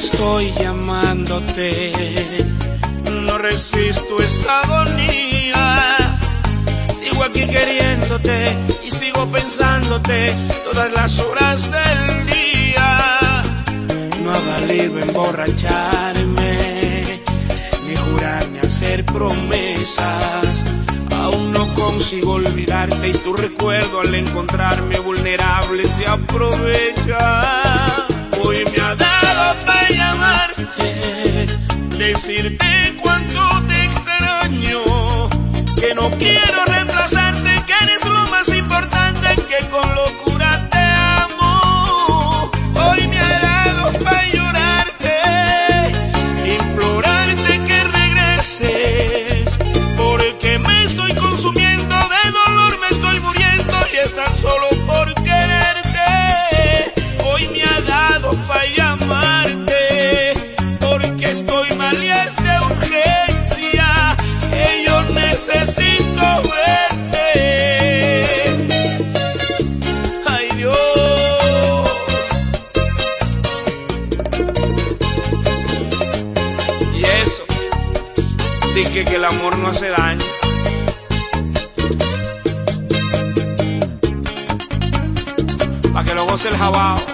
estoy llamándote. No resisto esta agonía. Sigo aquí queriéndote y sigo pensándote todas las horas del día. No ha valido emborracharme ni jurarme hacer promesas. Aún no consigo olvidarte y tu recuerdo al encontrarme vulnerable se aprovecha. Hoy me ha decirte cuánto que el amor no hace daño. Pa' que lo goce el jabao.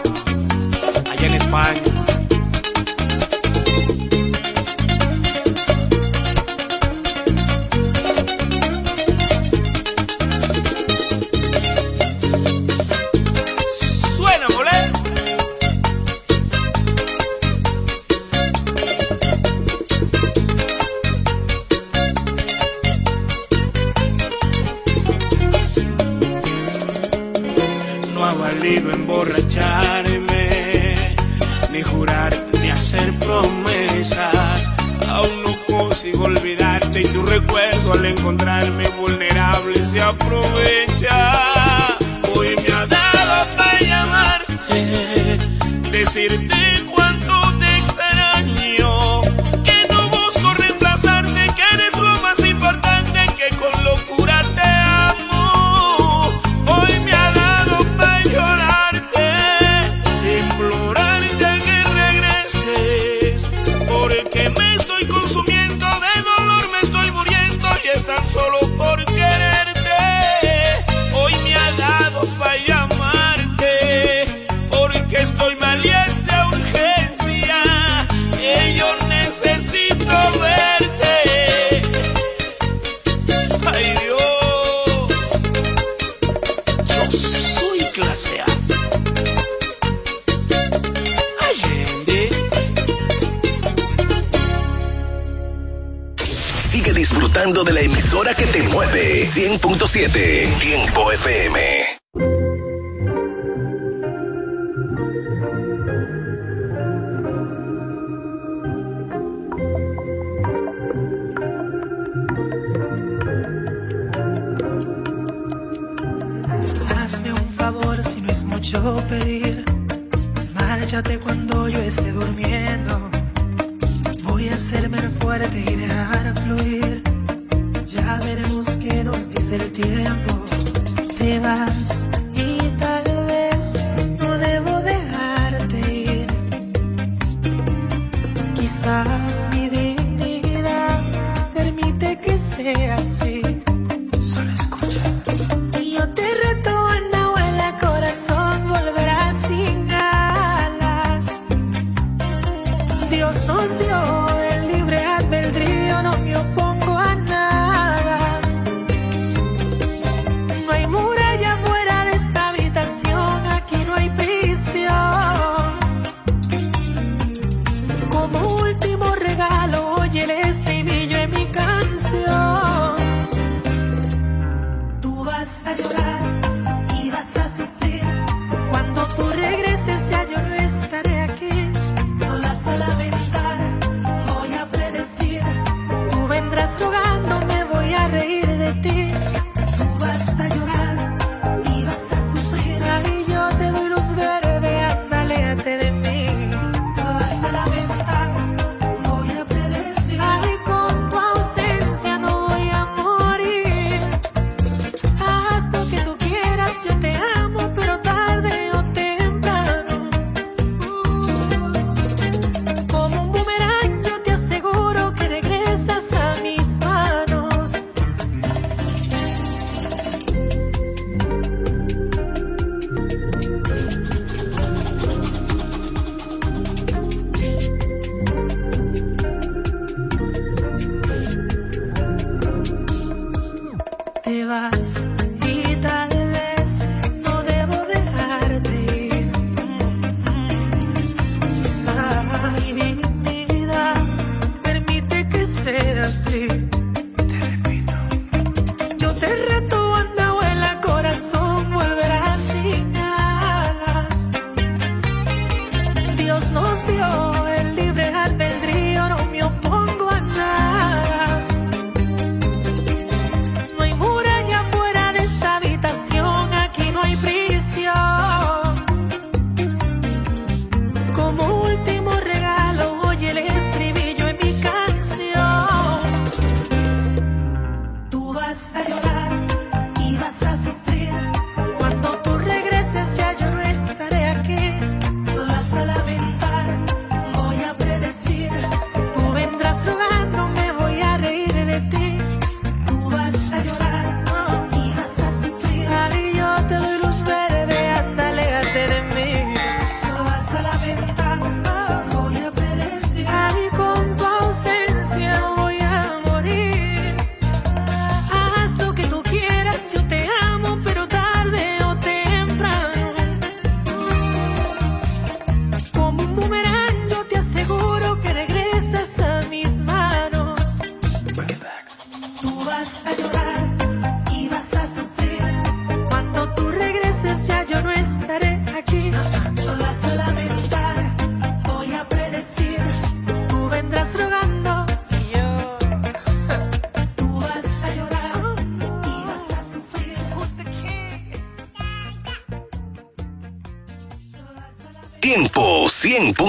emisora que te mueve. 100.7. Tiempo FM.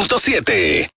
100.7.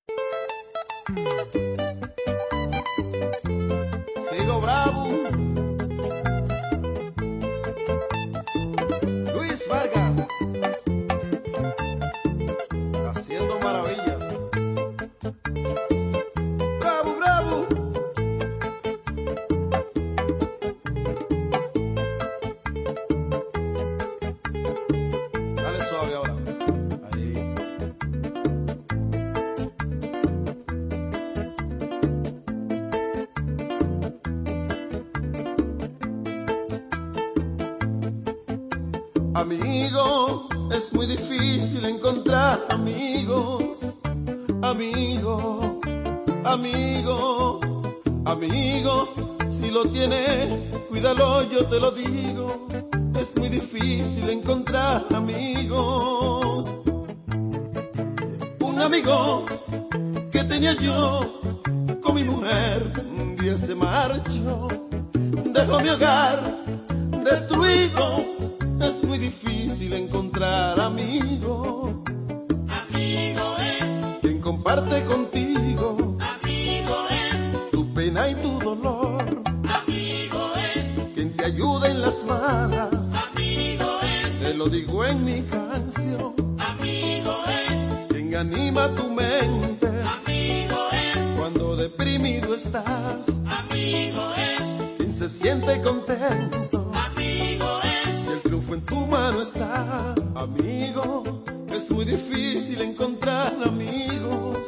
anima tu mente. Amigo es. Cuando deprimido estás. Amigo es. Quien se siente contento. Amigo es. Si el triunfo en tu mano está. Amigo, es muy difícil encontrar amigos.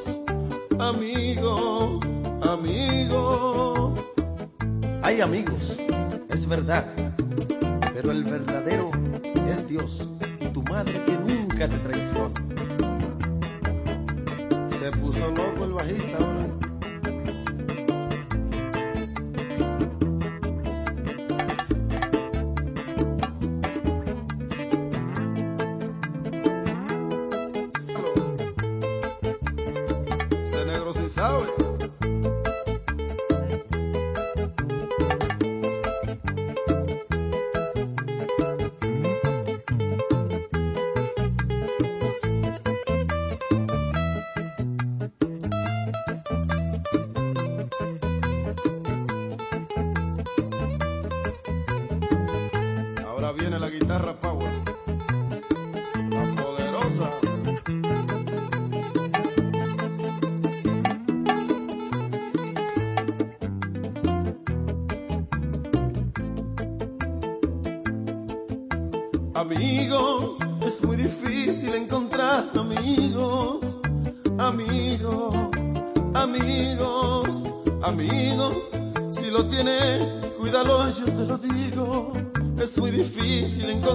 Amigo, amigo. Hay amigos, es verdad. Pero el verdadero es Dios, tu madre que nunca te traiciona. Se puso loco el bajista ahora.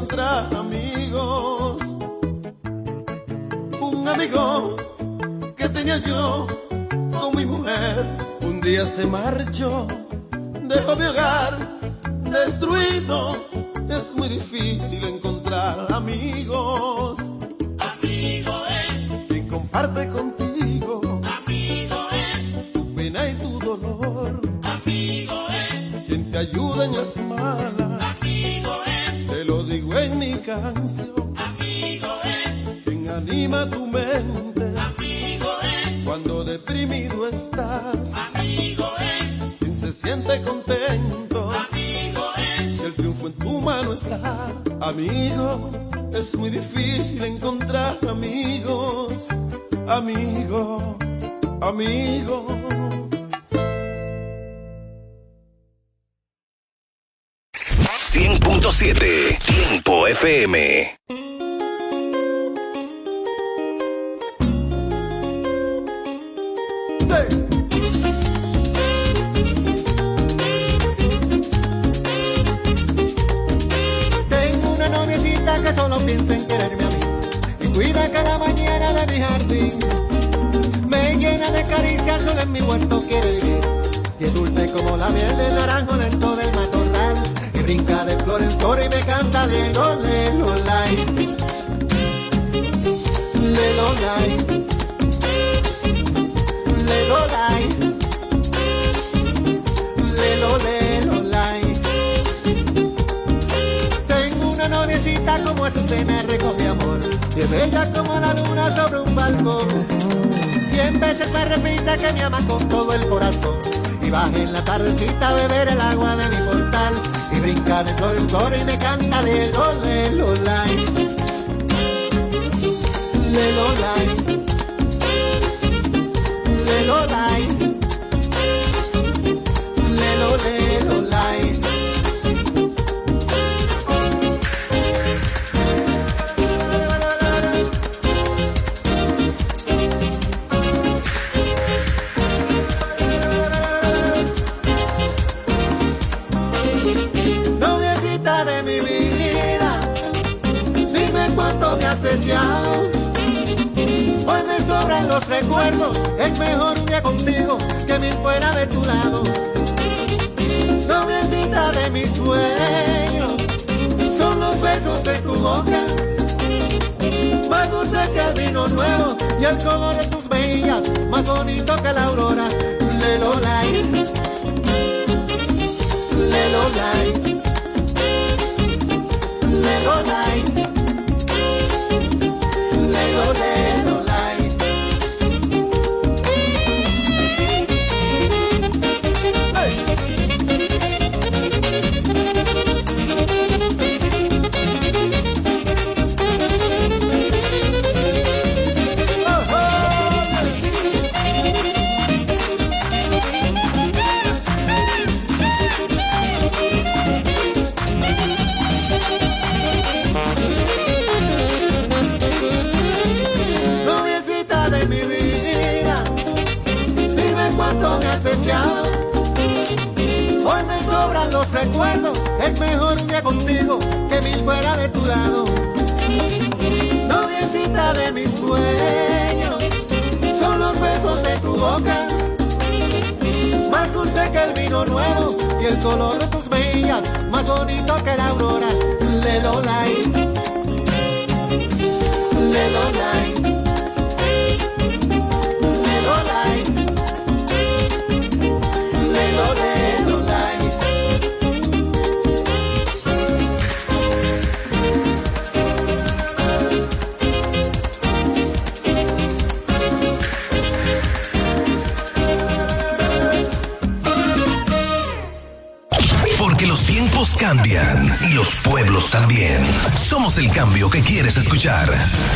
encontrar amigos. Un amigo que tenía yo con mi mujer, un día se marchó, dejó mi hogar destruido with mañana de mi jardín me llena de caricias, solo en mi huerto quiere vivir. Y es dulce como la miel de naranjo dentro del matorral, y brinca de flor en flor y me canta le lole lolai. Le lolai. Le lolai. Le lole lolai. Tengo una noviecita como eso se me recoge amor y es bella como la luna sobre un balcón. Cien veces me repite que me ama con todo el corazón. Y baje en la tardecita a beber el agua de mi portal. Y brinca de flor en flor y me canta lelo, lelo, lai. Lelo, lai. Lelo, lai. Que la y los pueblos también. Somos el cambio que quieres escuchar.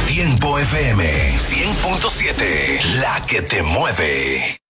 Tiempo FM 100.7, la que te mueve.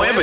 However,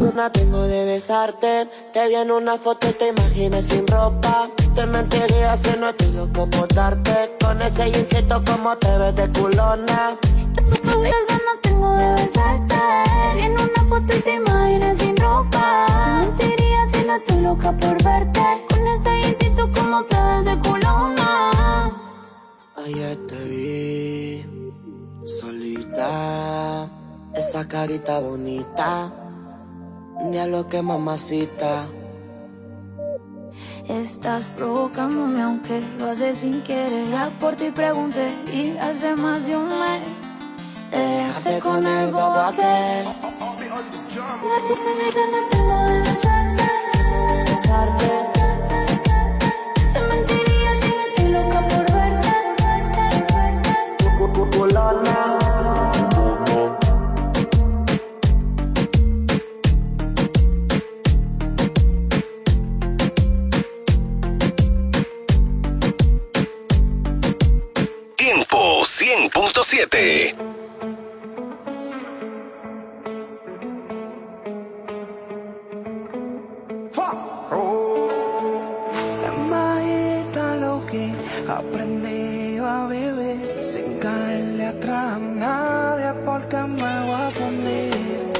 una tengo de besarte. Te vi en una foto y te imaginas sin ropa. Te mentiría si no estoy loco por darte. Con ese insecto como te ves de culona. No tengo de besarte. En una foto y te imaginas sin ropa. Te mentiría si no estoy loca por verte. Con ese insecto como te ves de culona. Ayer te vi solita. Esa carita bonita. Ni a lo que mamacita. Estás provocándome aunque lo haces sin querer. Ya por ti pregunté y hace más de un mes te dejaste con el bobo aquel. No tengo de besarte, besarte. Te mentiría si me estoy loca por verte. 100.7. Aprendí a vivir sin caerle atrás a nadie porque me voy a fundir.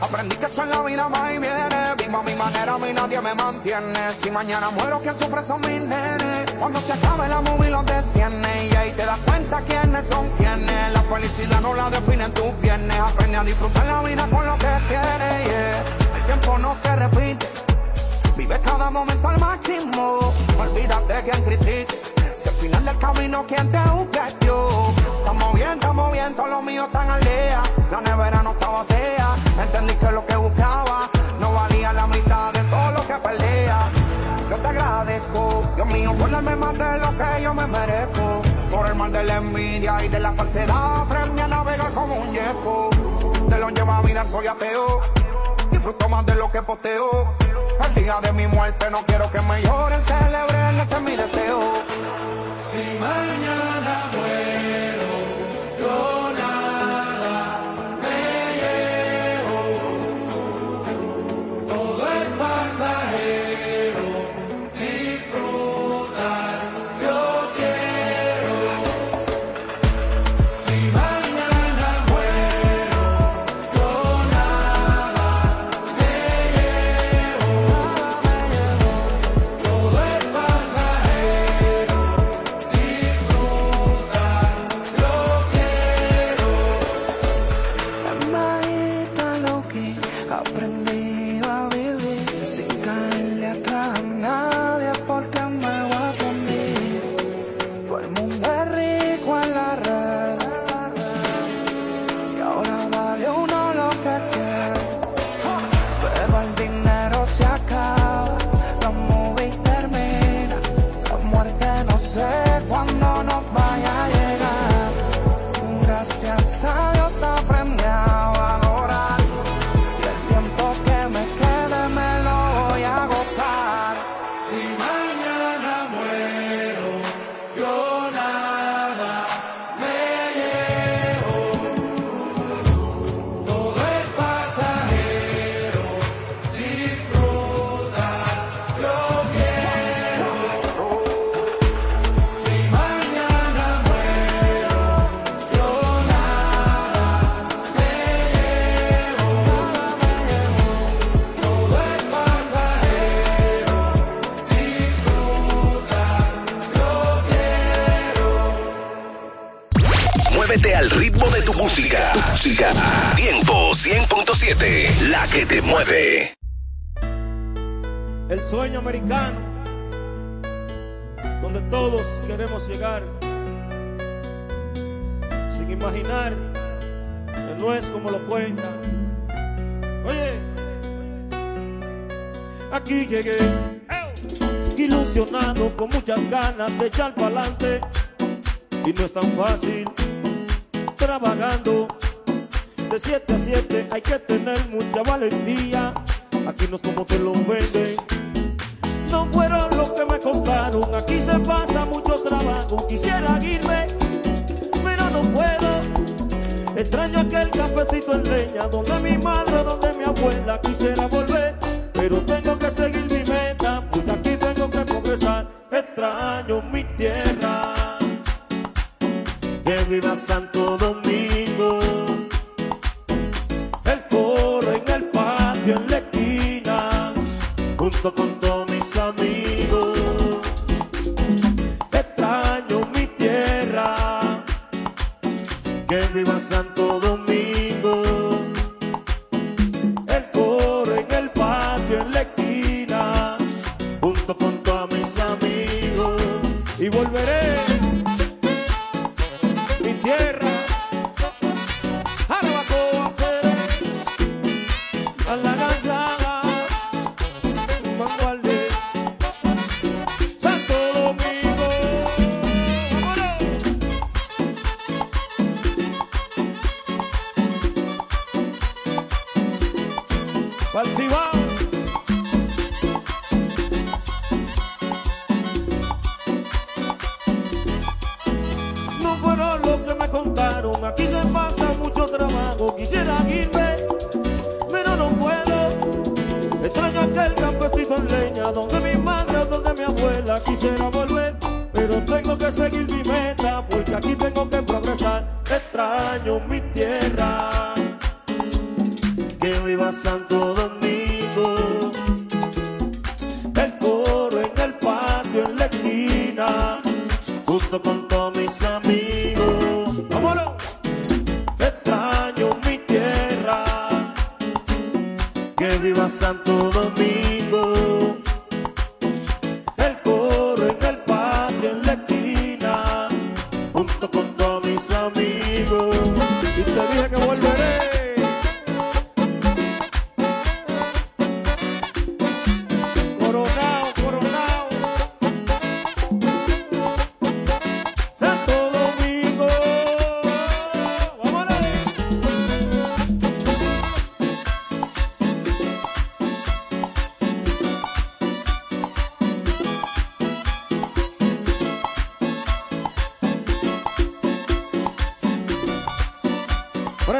Aprendí que eso en la vida más y viene. Vivo a mi manera, a mí nadie me mantiene. Si mañana muero, quien sufre son mis nenes. Cuando se acabe la movie los desciende. Y ahí te das cuenta quiénes son quienes. La felicidad no la definen tus viernes. Aprende a disfrutar la vida con lo que tienes. El tiempo no se repite. Vive cada momento al máximo. Olvídate quien critique. Si al final del camino quien te juzga es Dios Estamos bien, estamos bien, todos los míos están al día. La nevera no está vacía, entendí que lo que buscaba no valía la mitad de todo lo que perdía. Yo te agradezco, Dios mío, por darme más de lo que yo me merezco. Por el mal de la envidia y de la falsedad, aprendí a navegar como un yeco. Te lo lleva a vida, soy ateo. Disfruto más de lo que posteo. El día de mi muerte no quiero que me lloren, celebren, ese es mi deseo. Si mañana. la que te mueve. El sueño americano, donde todos queremos llegar, sin imaginar que no es como lo cuentan. Oye, aquí llegué, ilusionado con muchas ganas de echar para adelante, y no es tan fácil, trabajando de 7 a 7 hay que tener mucha valentía. Aquí no es como te lo venden. No fueron los que me compraron. aquí se pasa mucho trabajo. Quisiera irme, pero no puedo. Extraño aquel cafecito en leña, donde mi madre, donde mi abuela. Quisiera volver, pero tengo que seguir mi meta, porque aquí tengo que confesar. Extraño mi tierra. Que viva Santo Domingo.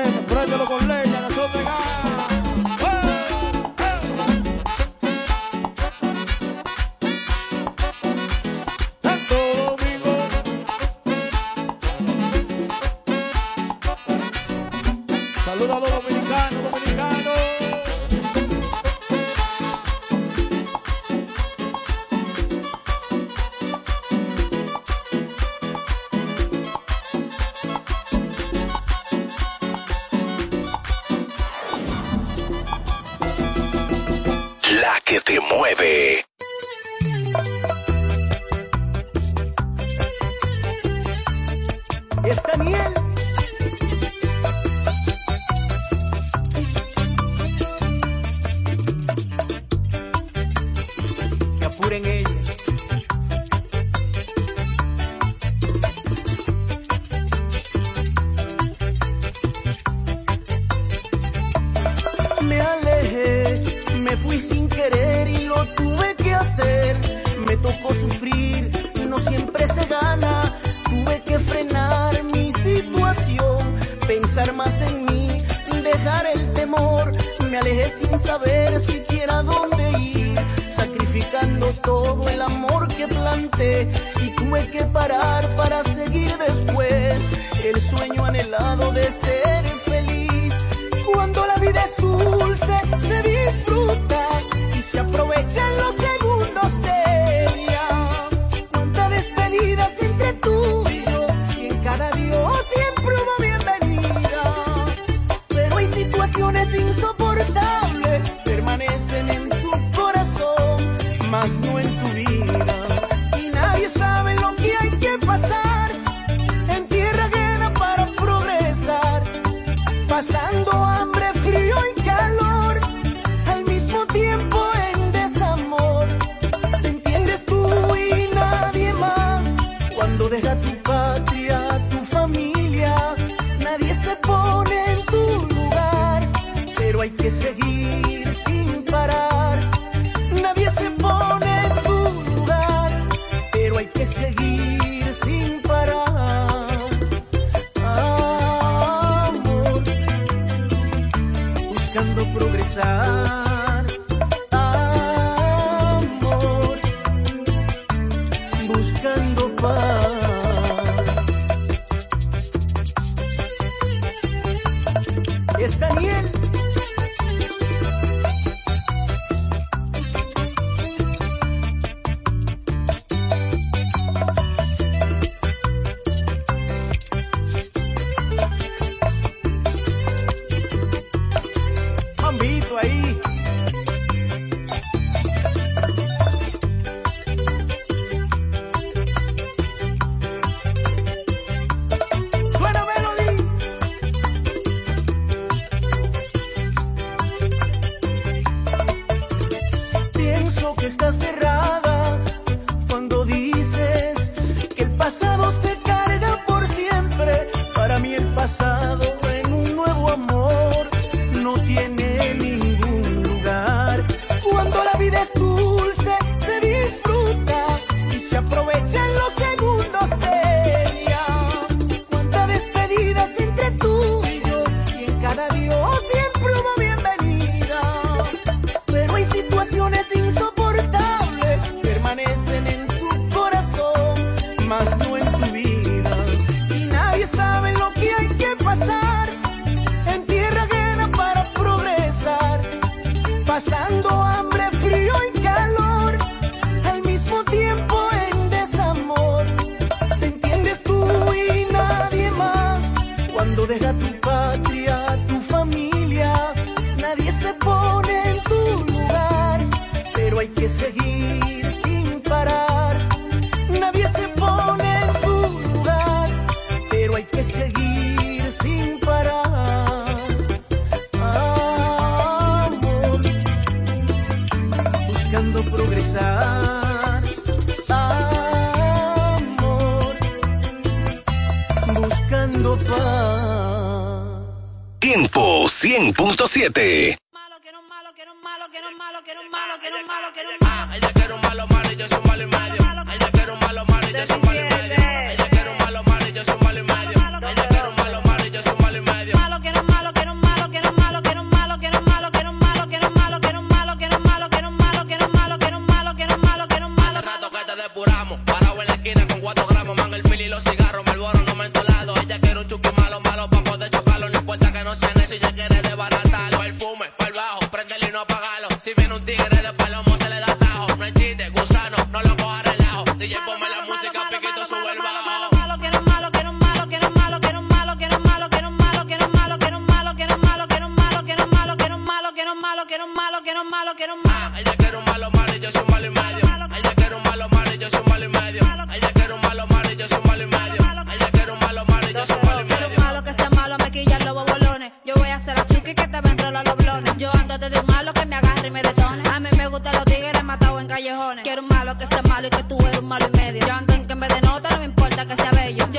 En un nuevo amor no tiene ningún lugar.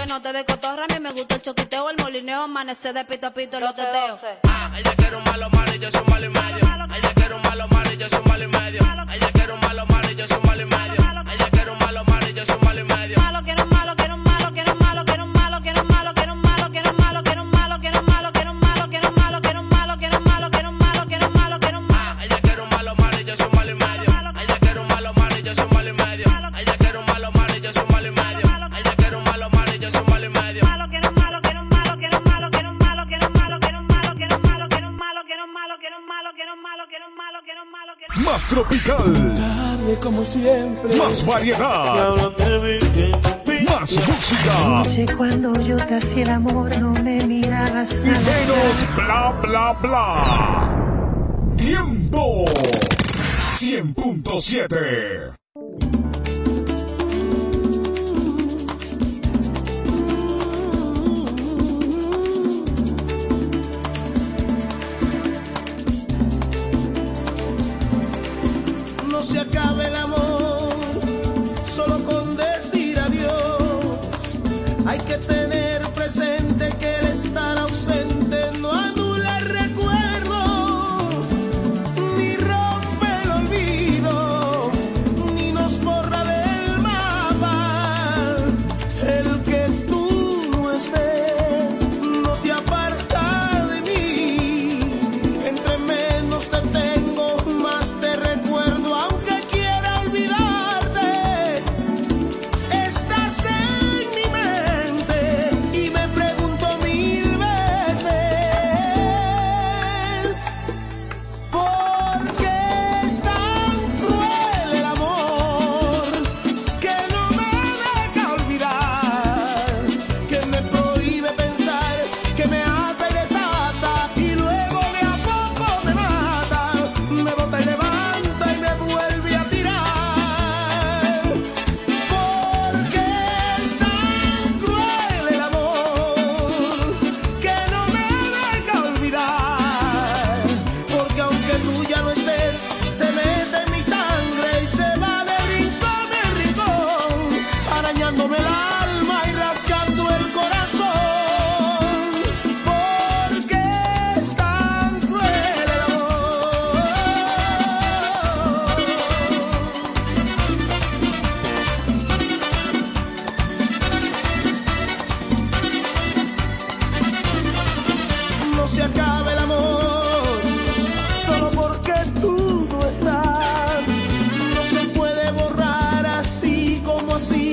no te de cotorra, a mí me gusta el choquiteo, el molineo, amanecer de pito a pito, los teteos. Ah, ella quiere un malo malo y yo soy malo musical. Más variedad. Más música. Y menos bla bla bla. Tiempo 100.7 se acabe el amor, solo con decir adiós. Hay que tener presente que el estar ausente así.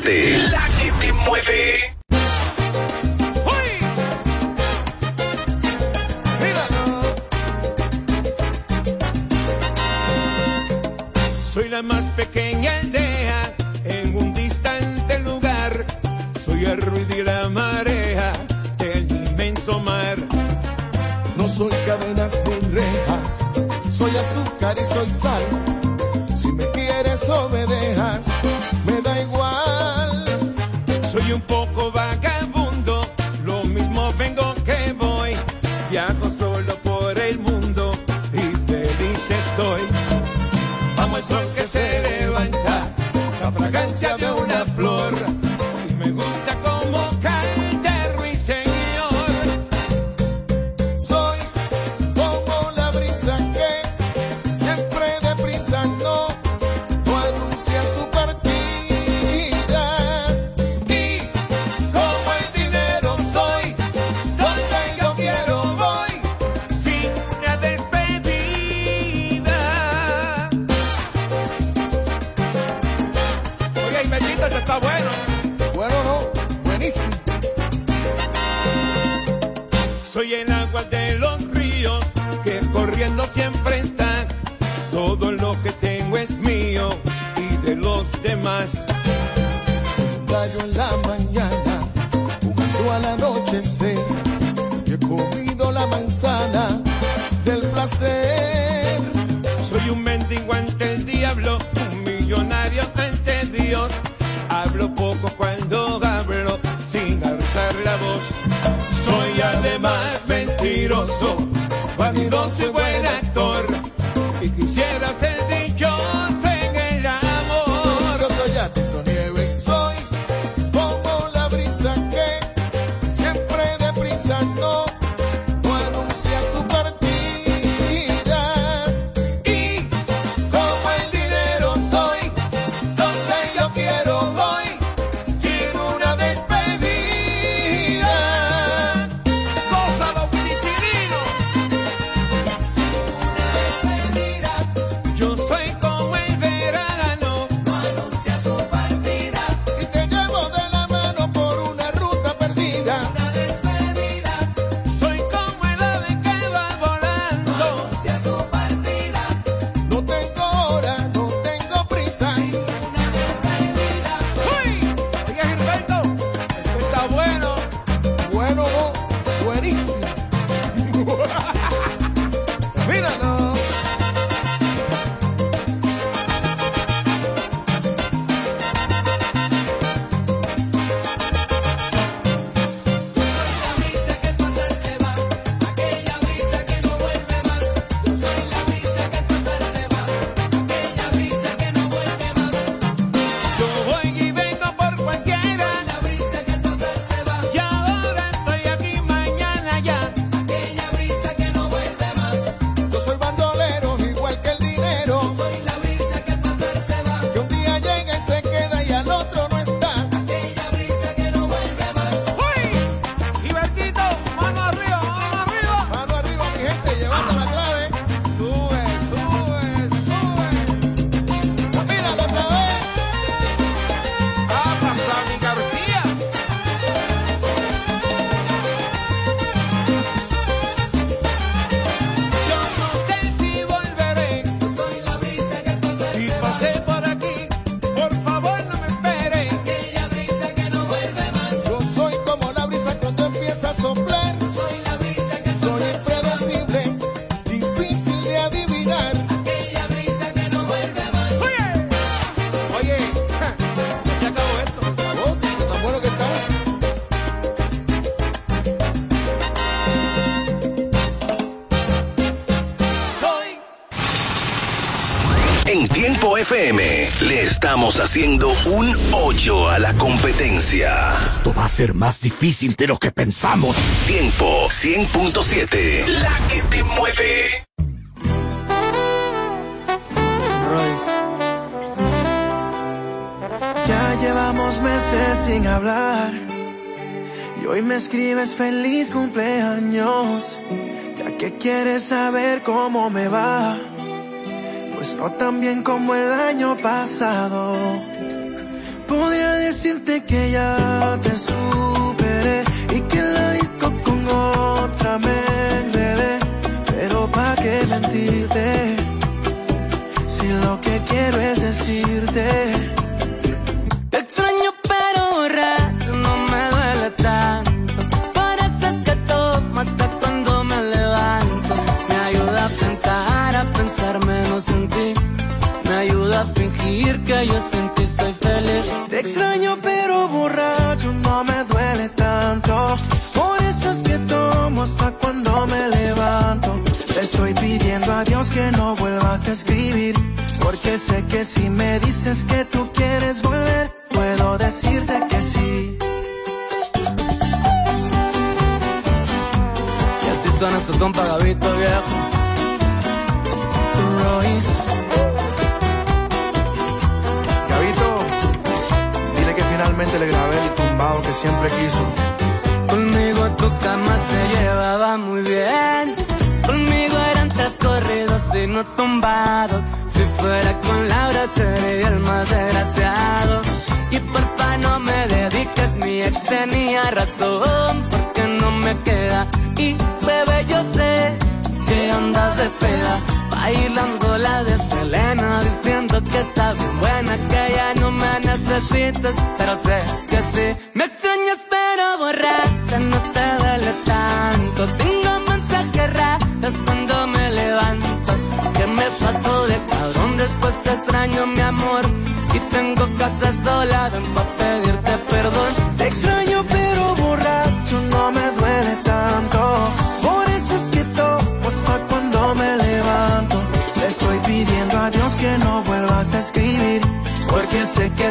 100.7. FM le estamos haciendo un hoyo a la competencia. Esto va a ser más difícil de lo que pensamos. Tiempo 100.7, la que te mueve. Ya llevamos meses sin hablar y hoy me escribes feliz cumpleaños. Ya que quieres saber cómo me va, no tan bien como el año pasado. Podría decirte que ya te superé y que la disco con otra me enredé, pero pa' qué mentirte si lo que quiero es decirte. Que yo sin ti soy feliz Te extraño pero borracho no me duele tanto. Por eso es que tomo hasta cuando me levanto. Te estoy pidiendo a Dios que no vuelvas a escribir. Porque sé que si me dices que tú quieres volver, puedo decirte que sí. Y así suena su compa Gabito viejo Royce. Le grabé el tumbao que siempre quiso. Conmigo tu cama se llevaba muy bien. Conmigo eran tres corridos y no tumbados. Si fuera con Laura sería el más desgraciado. Y porfa no me dediques, mi ex tenía razón. Porque no me queda. Y bebé, yo sé que andas de peda. Bailando la de Selena, diciendo que está bien buena, que necesitas, pero sé que sí. Me extrañas pero borracha, no te duele tanto. Tengo mensajes raros cuando me levanto. ¿Qué me pasó de cabrón? Después te extraño mi amor. Y tengo casa sola, ven pa'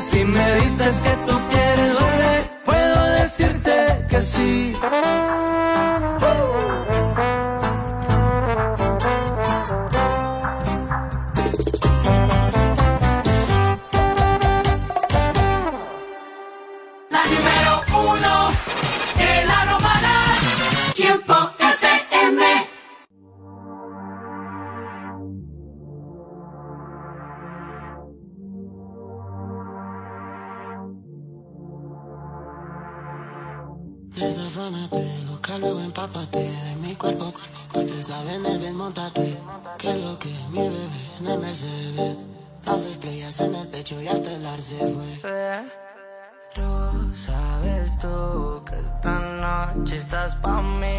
si me dices que se fue. Pero sabes tú que esta noche estás pa' mí.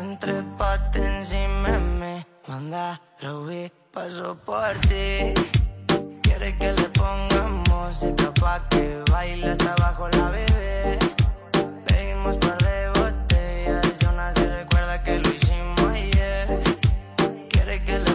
Entre pate encima de mí. Manda, Ruby, paso por ti. Quiere que le ponga música pa' que baile hasta abajo la bebé. Pedimos par de botellas y aún así recuerda que lo hicimos ayer. Quiere que le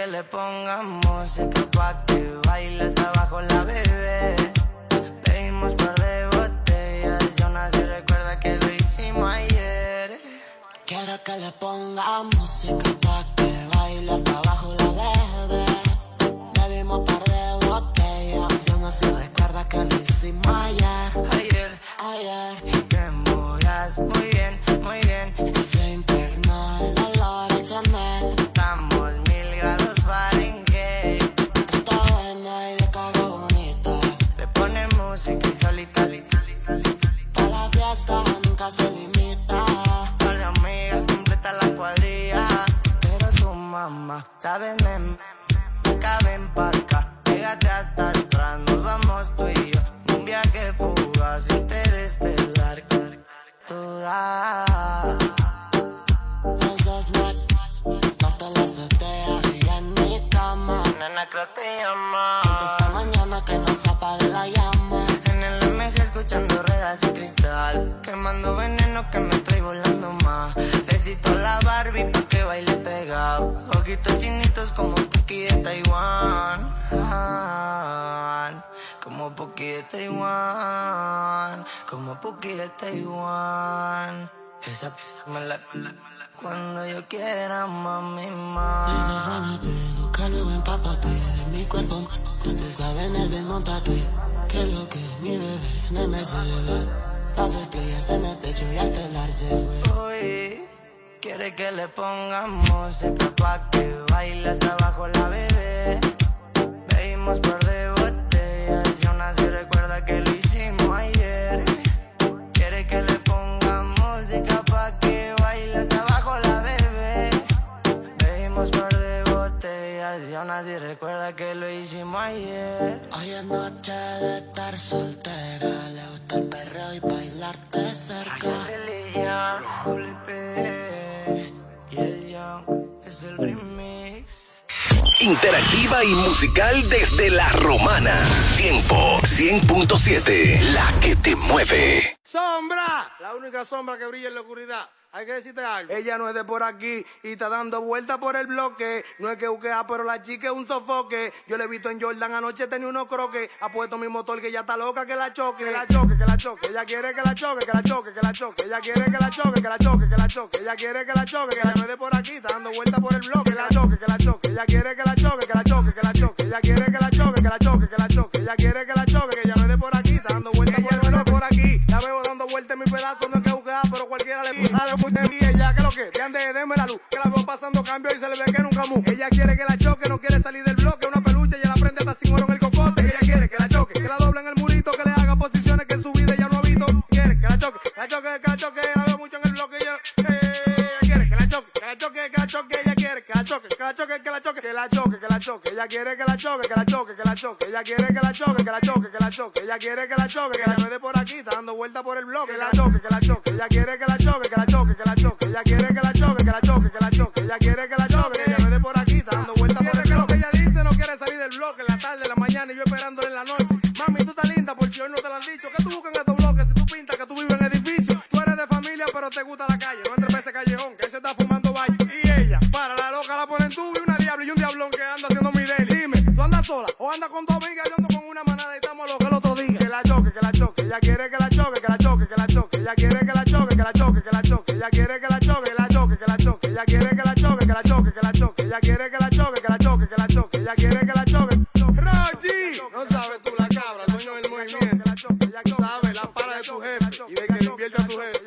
que le ponga música pa' que baile hasta abajo la bebé. Bebimos par de botellas y aún así recuerda que lo hicimos ayer. Quiero que le ponga música ¿Saben Taiwán. Como Puki de Taiwán. Esa pieza me la, la- la- cuando yo quiera, mami, más. Desafánate, loca, luego empápate de mi cuerpo. Usted sabe en el bien, montate. Que lo que mi bebé en el Mercedes. Las estrellas en el techo y hasta el ar se fue. Uy, quiere que le ponga música pa' que baile hasta abajo la bebé. Bebimos par de recuerda que lo hicimos ayer. Hoy es noche de estar soltera. Le gusta el perreo y bailarte cerca. Religión, y el Young es el remix. Interactiva y musical desde la romana. Tiempo 100.7. La que te mueve. Sombra, la única sombra que brilla en la oscuridad. Hay que decirte algo. Ella no es de por aquí y está dando vuelta por el bloque. No es que buquea, pero la chica es un sofoque. Yo le he visto en Jordan anoche tenía unos croques. Ha puesto mi motor que ya está loca que la choque. Que la choque, que la choque. Ella quiere que la choque, que la choque, que la choque. Ella quiere que la choque, que la choque, que la choque. Ella quiere que la choque, que la no es de por aquí, está dando vuelta por el bloque. Que la choque, que la choque. Ella quiere que la choque, que la choque, que la choque. Ella quiere que la choque, que la choque, que la choque. Ella quiere que la choque, que ya no es de por aquí, está dando vuelta por el bloque. Aquí. La veo dando vuelta en mi pedazo, no es que buquea, pero cualquiera le sabe muy de mí. Ella que lo que, de ande, deme la luz. Que la veo pasando cambio y se le ve que nunca mu. Ella quiere que la choque, no quiere salir del bloque. Una peluche y la prende hasta sin oro en el cocote. Ella quiere que la choque, que la doble en el murito, que le choque, que la choque. Ella quiere que la choque, que la choque, que la choque. Ella quiere que la choque, que la choque, que la choque. Ella quiere que la choque, que la es de por aquí, está dando vuelta por el bloque. Que la choque, que la choque. Ella quiere que la choque, que la choque, que la choque. Ella quiere que la choque, que la choque, que la choque. Ella quiere que la choque, que ella es de por aquí, está dando vuelta por el bloque. Ella dice no quiere salir del bloque en la tarde, en la mañana y yo esperándole en la noche. Mami, tú estás linda por si hoy no te lo han dicho. ¿Qué tú buscas en estos bloques si tú pintas que tú vives en edificio? Tú eres de familia pero te gusta la calle. No entres en ese callejón que se está fumando sola o andas con tu amiga? Yo ando con una manada y estamos locos el otro día. Que la choque, que la choque. Ella quiere que la choque, que la choque, que la choque. Ella quiere que la choque, que la choque, que la choque. Ella quiere que la choque, que la choque, que la choque. Ella quiere que la choque, que la choque, que la choque. Ella quiere que la choque, que la choque, que la choque. Ella quiere que la choque. Rochi, no sabes tú la cabra, dueño del movimiento. Sabes la para de tu jefe y de que le invierte a tu jefe.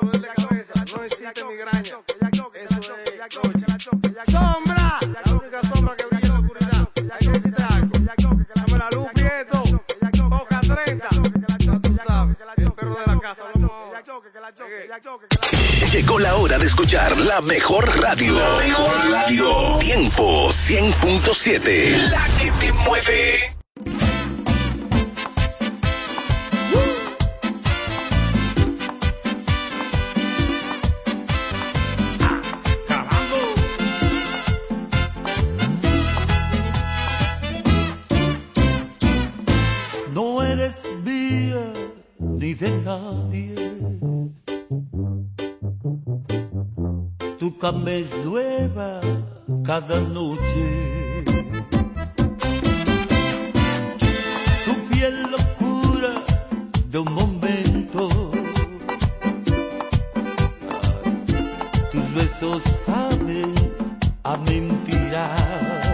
Dolor de cabeza, no existe migraña. Eso es Rochi. De la casa. Llegó la hora de escuchar la mejor radio. La mejor radio. Tiempo 100.7. La que te mueve. De nadie. Tu cama nueva cada noche. Tu piel locura de un momento. Tus besos saben a mentiras.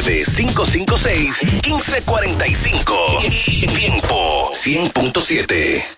809-556-1545. Tiempo 100.7.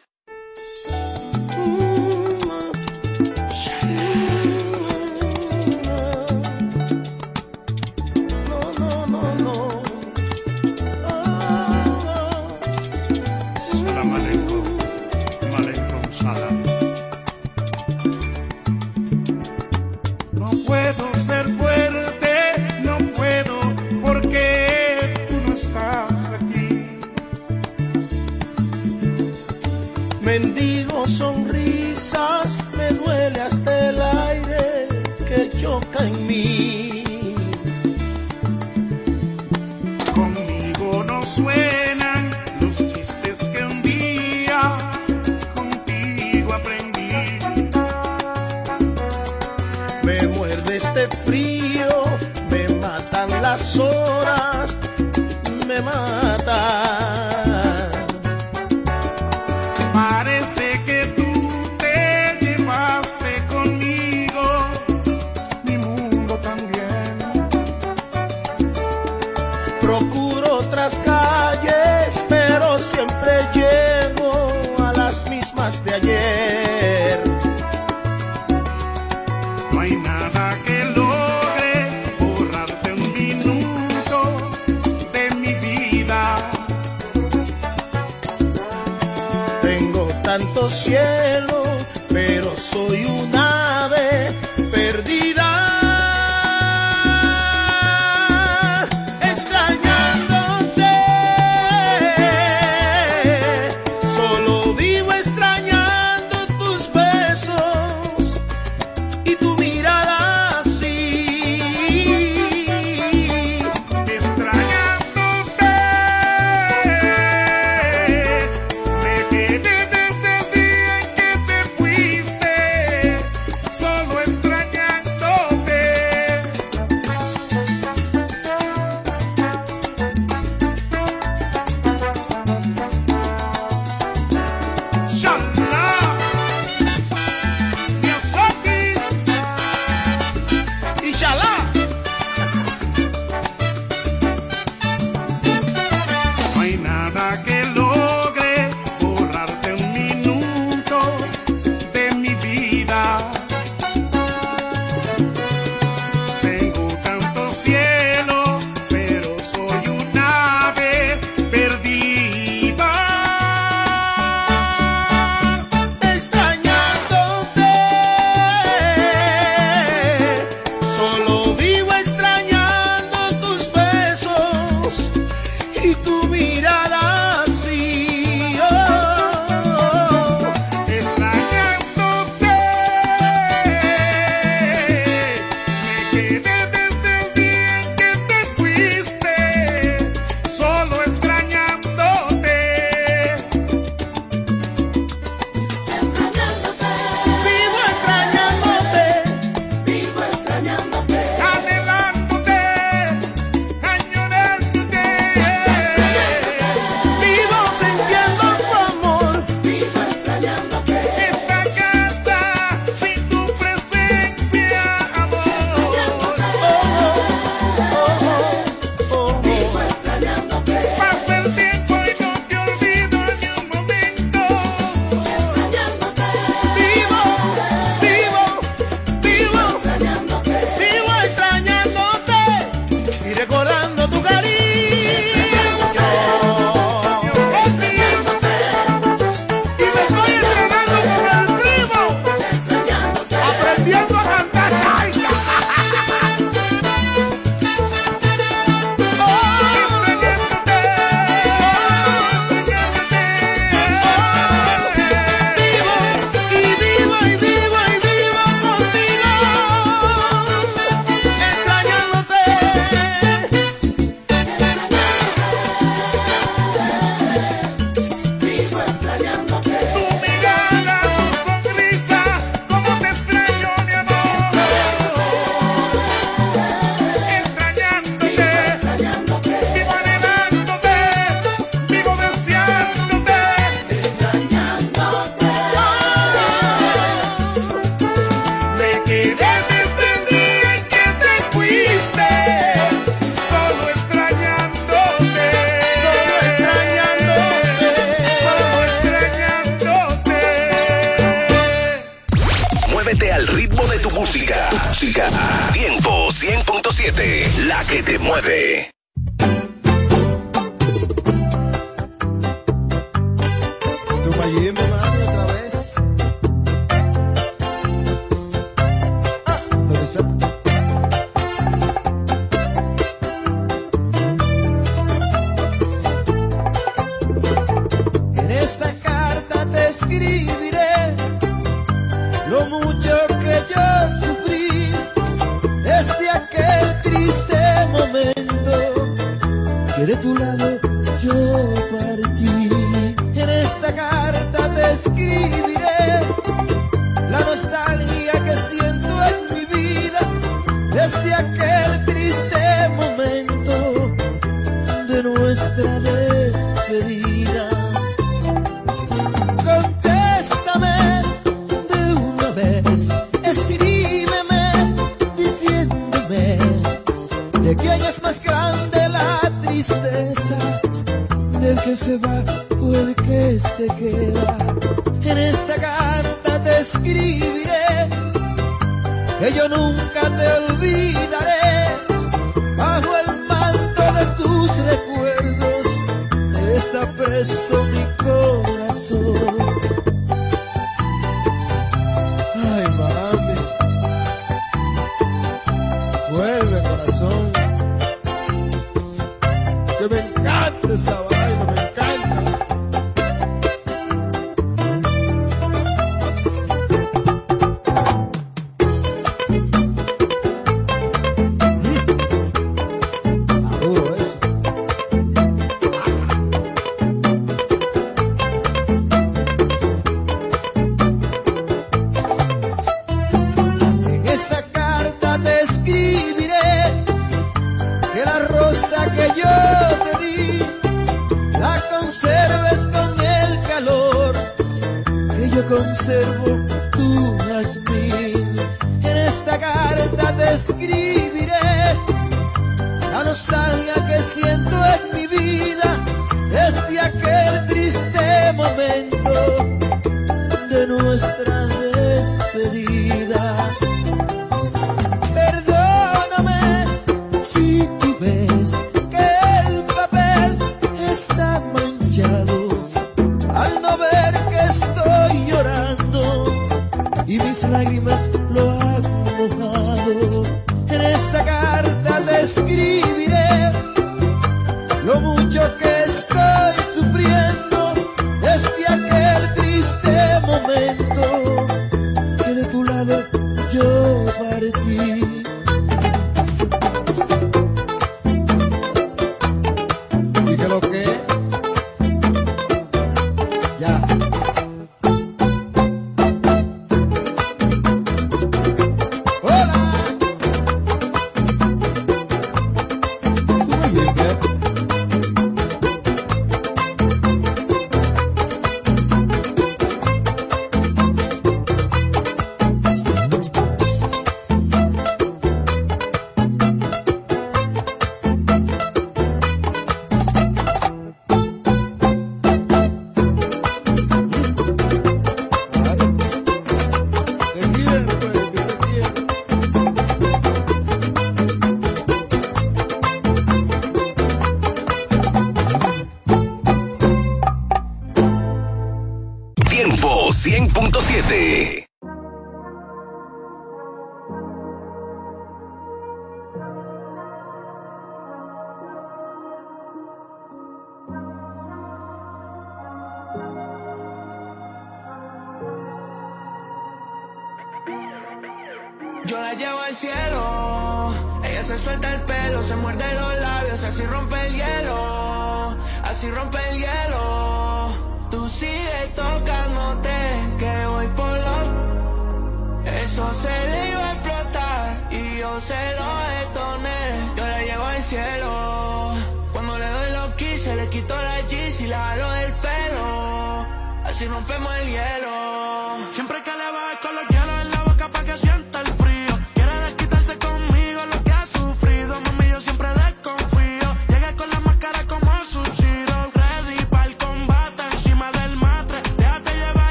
Tu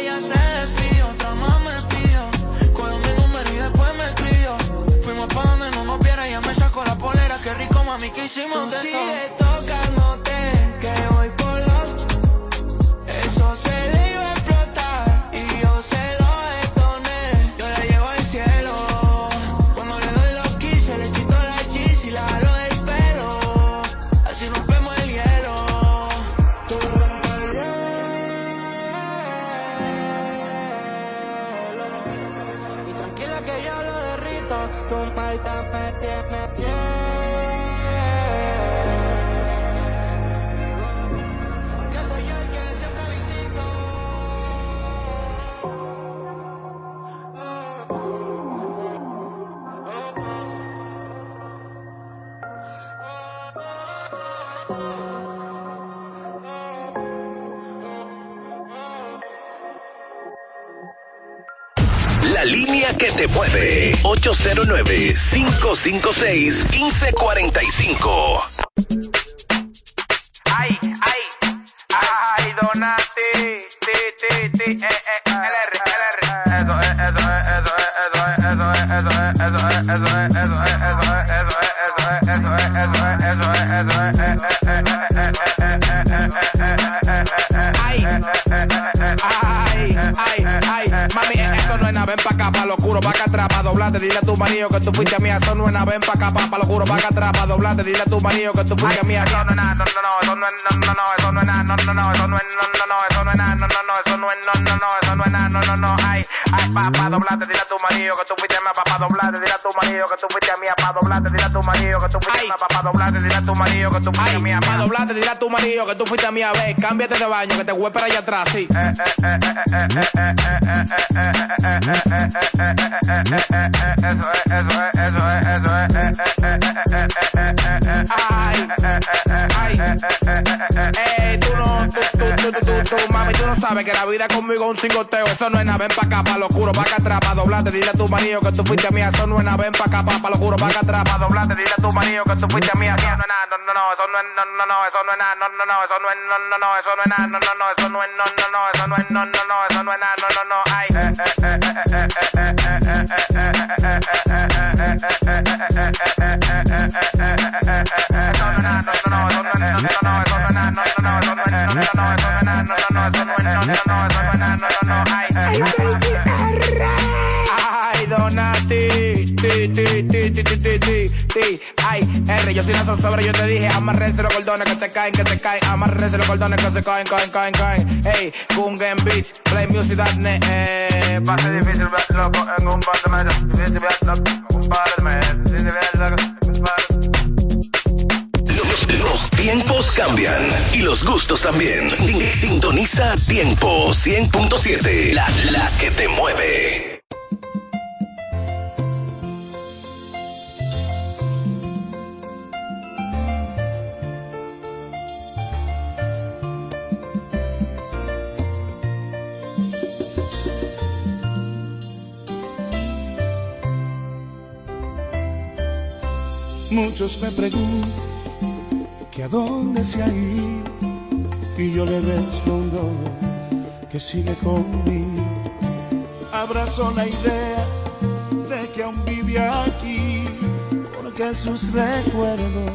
ella se despidió. Otra más me pidió. Cogió mi número y después me escribió. Fuimos pa' donde no nos viera, ella me sacó la polera. Qué rico, mami, que hicimos de todo. 809-556-1545. Ay, ay, ay, Donati, ti, ti, ti, eh, eh, LR, LR. Eso es, eso es, eso es, eso es, eso es, eso es, eso es, eso es, eso es, eso es, eso es, eso es, eso es, eso es, eso es, eso es, eso es, eso es, eso es, eso es, Ay, ay, ay, mami, eso no es nada, ven pa' acá, pa' lo oscuro, pa' acá atrás, pa' doblarte, dile a tu marido que tú fuiste mía, eso no es nada, ven pa' acá, pa' pa' lo oscuro, pa' acá atrás, pa' doblarte, dile a tu marido que tú fuiste mía, eso no es nada, no, no, no, eso no es, no, no, no, eso no es nada, no, no, no, eso no es, no, no, no, eso no es nada, no, no, no, eso no es, no, no, no, eso no es nada, no, no, no, ay, ay, pa' pa' doblarte, dile a tu marido que tú fuiste mía, pa' pa' doblarte, dile a tu marido que tú fuiste mía, pa' doblarte, dile a tu marido que tú fuiste mía, pa' pa' doblarte, dile a tu marido que tú fuiste mía, pa' doblarte, dile a tu marido que tú fuiste mía, ve, cámbiate de baño, que te voy para allá atrás, sí. Eso es, eso es, eso es, eso es. Ay, ay, eh, tú no, tú, tú, tú, tú, mami, tú no sabes que la vida conmigo es un cingoteo. Eso no es nada, ven pa' acá, pa' lo oscuro, pa' acá atrás, pa' dile a tu marido que tú fuiste mía. Eso no es nada, ven pa' acá, pa', lo oscuro, pa' acá atrás, pa' dile a tu marido que tú fuiste mía. Eso no es nada, no, no, no, eso no es, no, no, eso no es nada, no, no, no, eso no es, no, no, no, eso no es nada, no, no, no, eso no es, no, no, no, eso no es, no, no, no, eso no es nada, no, no, no, ay, eh, eh, eh, eh, eh, eh, eh, eh, eh, eh, eh, Ay, Donati, ti, ti, ti, ti, ti, ti, ti, ti, ay, R, yo soy una zozobra, yo te dije, amarrense los cordones que te caen, que te caen, amarrense los cordones que se caen, caen, caen, caen, hey, Kungen Beach, play music.net, eh, pase difícil ver loco en un par de meses, difícil ver loco en un par de meses, difícil ver tiempos cambian y los gustos también. Sin- Sintoniza Tiempo 100.7, la, la que te mueve. Muchos me preguntan dónde se ha ido y yo le respondo que sigue conmigo. Abrazo la idea de que aún vive aquí porque sus recuerdos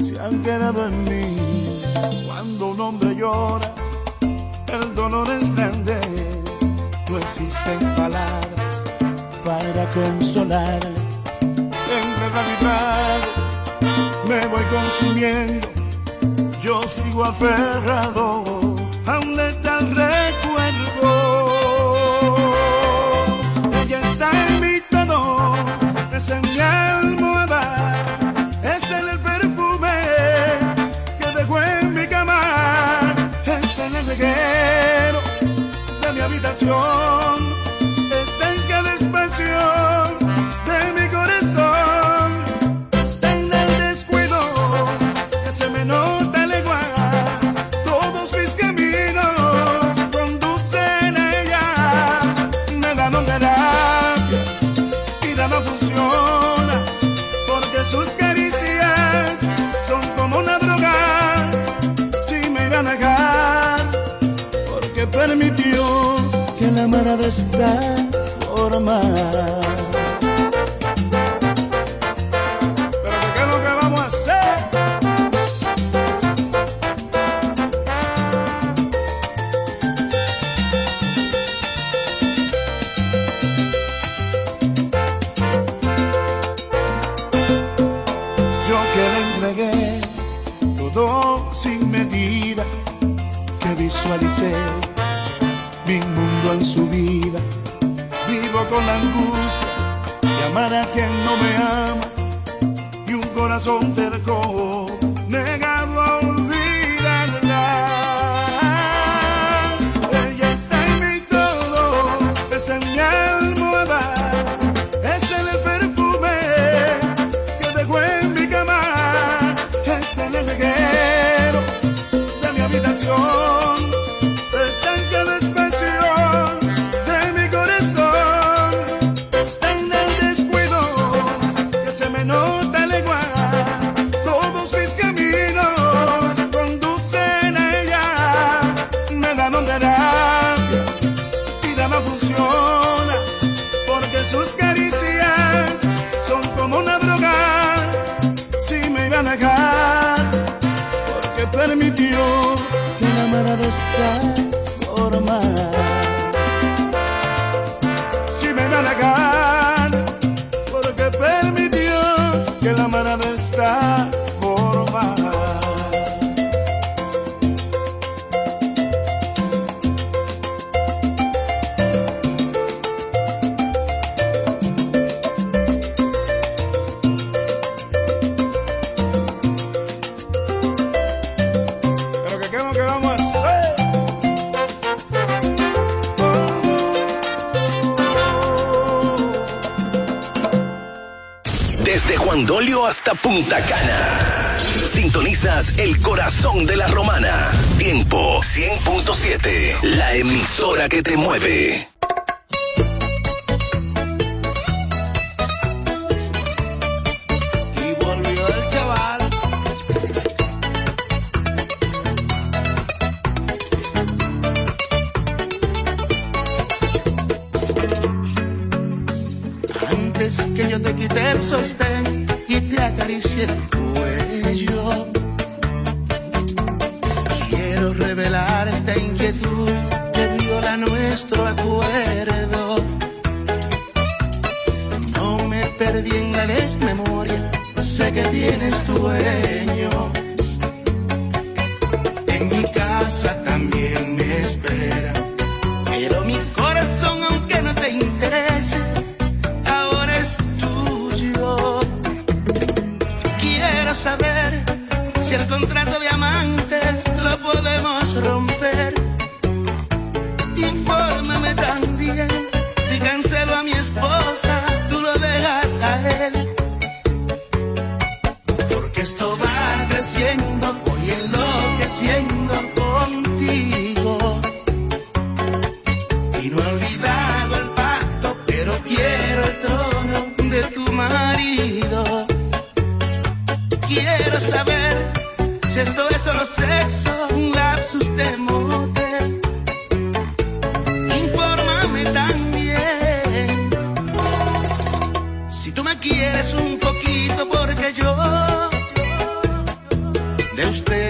se han quedado en mí. Cuando un hombre llora, el dolor es grande, no existen palabras para consolarle entre y trago me voy consumiendo. Yo sigo aferrado a un letal recuerdo. Ella está en mi tono, es en mi almohada, es en el perfume que dejó en mi cama, es en el reguero de mi habitación,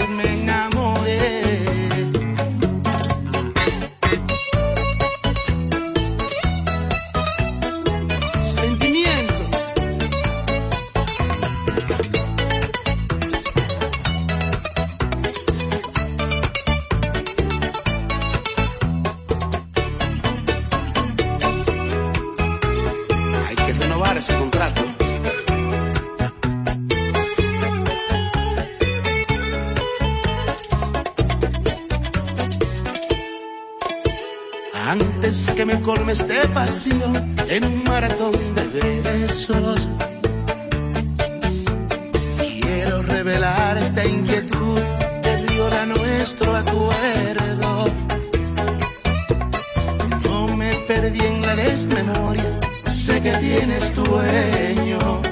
me enamoré. colme este vacío en un maratón de besos. Quiero revelar esta inquietud que viola nuestro acuerdo. No me perdí en la desmemoria, sé que tienes dueño.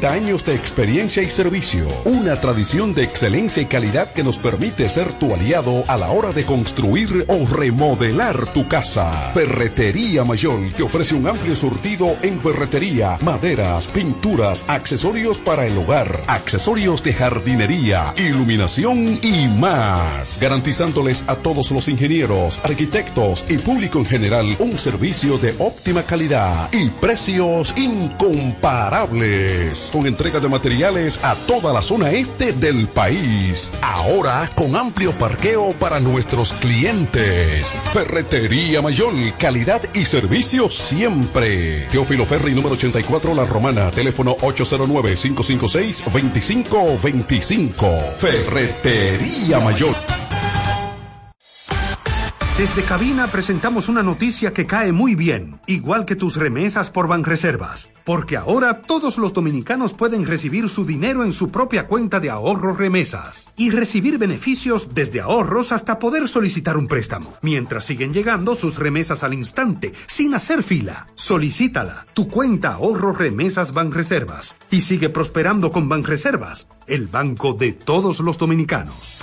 50 años de experiencia y servicio, una tradición de excelencia y calidad que nos permite ser tu aliado a la hora de construir o remodelar tu casa. Ferretería Mayor te ofrece un amplio surtido en ferretería, maderas, pinturas, accesorios para el hogar, accesorios de jardinería, iluminación y más, garantizándoles a todos los ingenieros, arquitectos y público en general un servicio de óptima calidad y precios incomparables con entrega de materiales a toda la zona este del país. Ahora con amplio parqueo para nuestros clientes. Ferretería Mayor, calidad y servicio siempre. Teófilo Ferri número 84 La Romana, teléfono 809-556-2525. Ferretería Mayor. Desde cabina presentamos una noticia que cae muy bien, igual que tus remesas por Banreservas, porque ahora todos los dominicanos pueden recibir su dinero en su propia cuenta de ahorro remesas y recibir beneficios desde ahorros hasta poder solicitar un préstamo, mientras siguen llegando sus remesas al instante, sin hacer fila. Solicítala, tu cuenta ahorro remesas Banreservas y sigue prosperando con Banreservas, el banco de todos los dominicanos.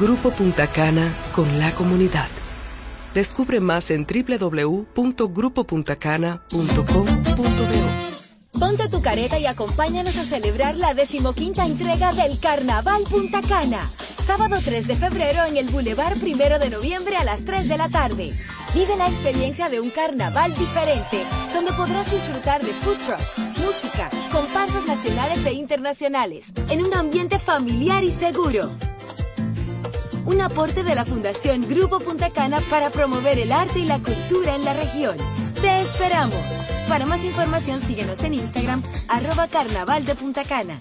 Grupo Punta Cana con la comunidad. Descubre más en www.grupopuntacana.com.do. Ponte tu careta y acompáñanos a celebrar la decimoquinta entrega del Carnaval Punta Cana. Sábado 3 de febrero en el Boulevard Primero de Noviembre a las 3 de la tarde. Vive la experiencia de un carnaval diferente, donde podrás disfrutar de food trucks, música, comparsas nacionales e internacionales, en un ambiente familiar y seguro un aporte de la Fundación Grupo Punta Cana para promover el arte y la cultura en la región. ¡Te esperamos! Para más información síguenos en Instagram, arroba carnaval de.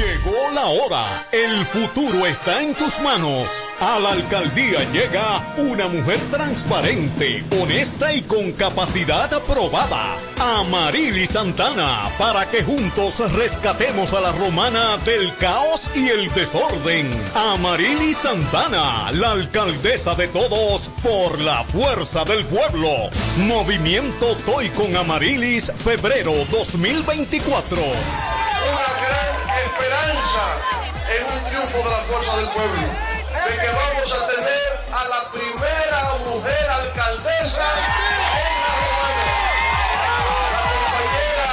Llegó la hora. El futuro está en tus manos. A la alcaldía llega una mujer transparente, honesta y con capacidad aprobada. Amarili Santana, para que juntos rescatemos a la romana del caos y el desorden. Amarili Santana, la alcaldesa de todos por la fuerza del pueblo. Movimiento Toy con Amarilis, febrero 2024 esperanza en un triunfo de la fuerza del pueblo, de que vamos a tener a la primera mujer alcaldesa en la Romana, la compañera.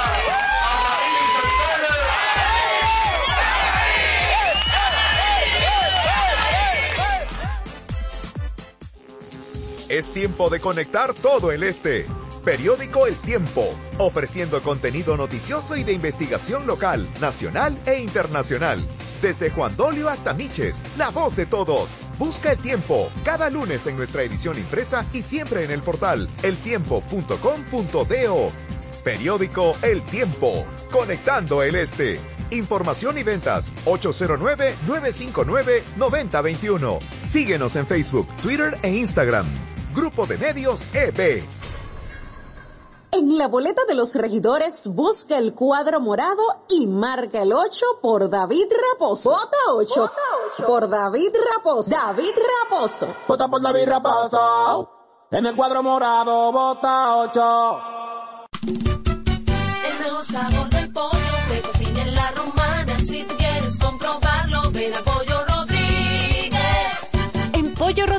Es tiempo de conectar todo el este. Periódico El Tiempo, ofreciendo contenido noticioso y de investigación local, nacional e internacional. Desde Juan Dolio hasta Miches, la voz de todos. Busca El Tiempo, cada lunes en nuestra edición impresa y siempre en el portal eltiempo.com.do. Periódico El Tiempo, conectando el este. Información y ventas 809-959-9021. Síguenos en Facebook, Twitter e Instagram. Grupo de Medios EB. En la boleta de los regidores busca el cuadro morado y marca el 8 por David Raposo. Vota 8 por David Raposo. David Raposo. Vota por David Raposo. En el cuadro morado, vota 8. El nuevo sabor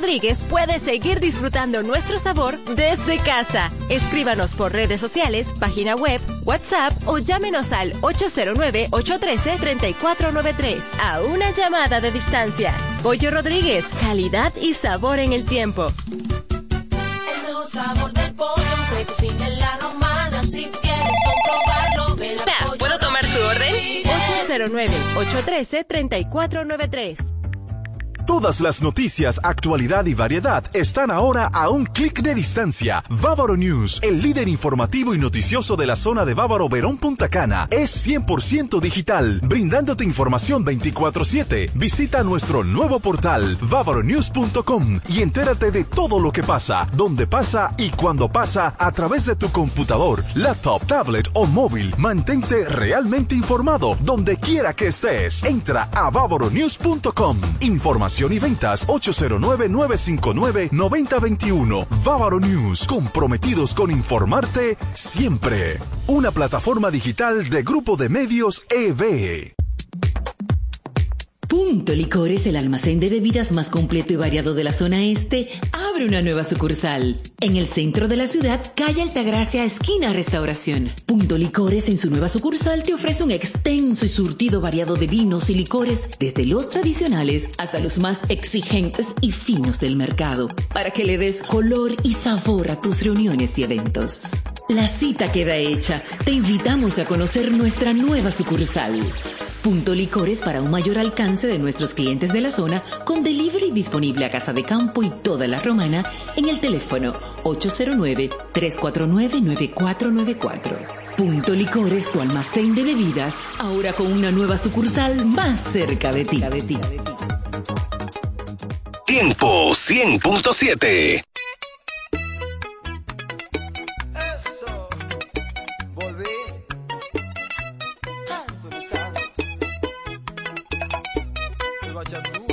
Rodríguez puedes seguir disfrutando nuestro sabor desde casa. Escríbanos por redes sociales, página web, WhatsApp o llámenos al 809-813-3493 a una llamada de distancia. Pollo Rodríguez, calidad y sabor en el tiempo. El nuevo sabor del pollo se cocina en la romana. Si quieres comprobarlo, ven a Pollo ¿Puedo tomar su orden? Rodríguez. 809-813-3493. Todas las noticias, actualidad y variedad están ahora a un clic de distancia. Bávaro News, el líder informativo y noticioso de la zona de Bávaro Verón Punta Cana, es 100% digital, brindándote información 24/7. Visita nuestro nuevo portal bavaronews.com y entérate de todo lo que pasa, dónde pasa y cuándo pasa a través de tu computador, laptop, tablet o móvil. Mantente realmente informado donde quiera que estés. Entra a bavaronews.com. Información y ventas 809-959-9021. Bávaro News, comprometidos con informarte siempre. Una plataforma digital de Grupo de Medios E EVE. Punto Licores, el almacén de bebidas más completo y variado de la zona este, abre una nueva sucursal. En el centro de la ciudad, calle Altagracia, esquina Restauración. Punto Licores en su nueva sucursal te ofrece un extenso y surtido variado de vinos y licores, desde los tradicionales hasta los más exigentes y finos del mercado, para que le des color y sabor a tus reuniones y eventos. La cita queda hecha. Te invitamos a conocer nuestra nueva sucursal. Punto Licores para un mayor alcance de nuestros clientes de la zona con delivery disponible a Casa de Campo y toda la Romana en el teléfono 809-349-9494. Punto Licores, tu almacén de bebidas, ahora con una nueva sucursal más cerca de ti. Tiempo 100.7. El